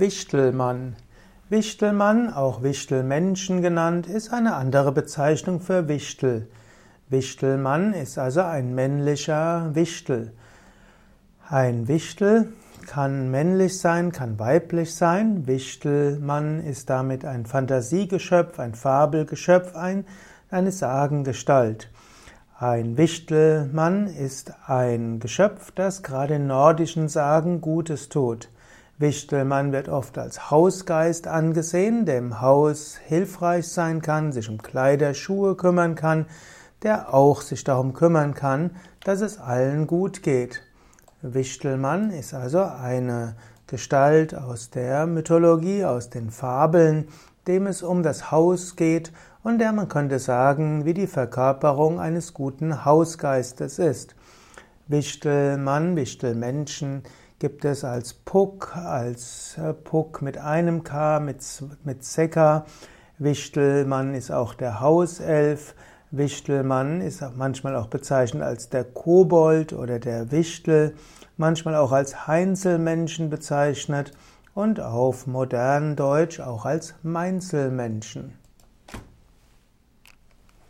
Wichtelmann. Wichtelmann, auch Wichtelmenschen genannt, ist eine andere Bezeichnung für Wichtel. Wichtelmann ist also ein männlicher Wichtel. Ein Wichtel kann männlich sein, kann weiblich sein. Wichtelmann ist damit ein Fantasiegeschöpf, ein Fabelgeschöpf, ein, eine Sagengestalt. Ein Wichtelmann ist ein Geschöpf, das gerade in nordischen Sagen Gutes tut. Wichtelmann wird oft als Hausgeist angesehen, der im Haus hilfreich sein kann, sich um Kleider, Schuhe kümmern kann, der auch sich darum kümmern kann, dass es allen gut geht. Wichtelmann ist also eine Gestalt aus der Mythologie, aus den Fabeln, dem es um das Haus geht und der man könnte sagen, wie die Verkörperung eines guten Hausgeistes ist. Wichtelmann, Wichtelmenschen gibt es als Puck, als äh, Puck mit einem K, mit, mit Seka. Wichtelmann ist auch der Hauself. Wichtelmann ist manchmal auch bezeichnet als der Kobold oder der Wichtel, manchmal auch als Heinzelmenschen bezeichnet und auf modern Deutsch auch als Mainzelmenschen.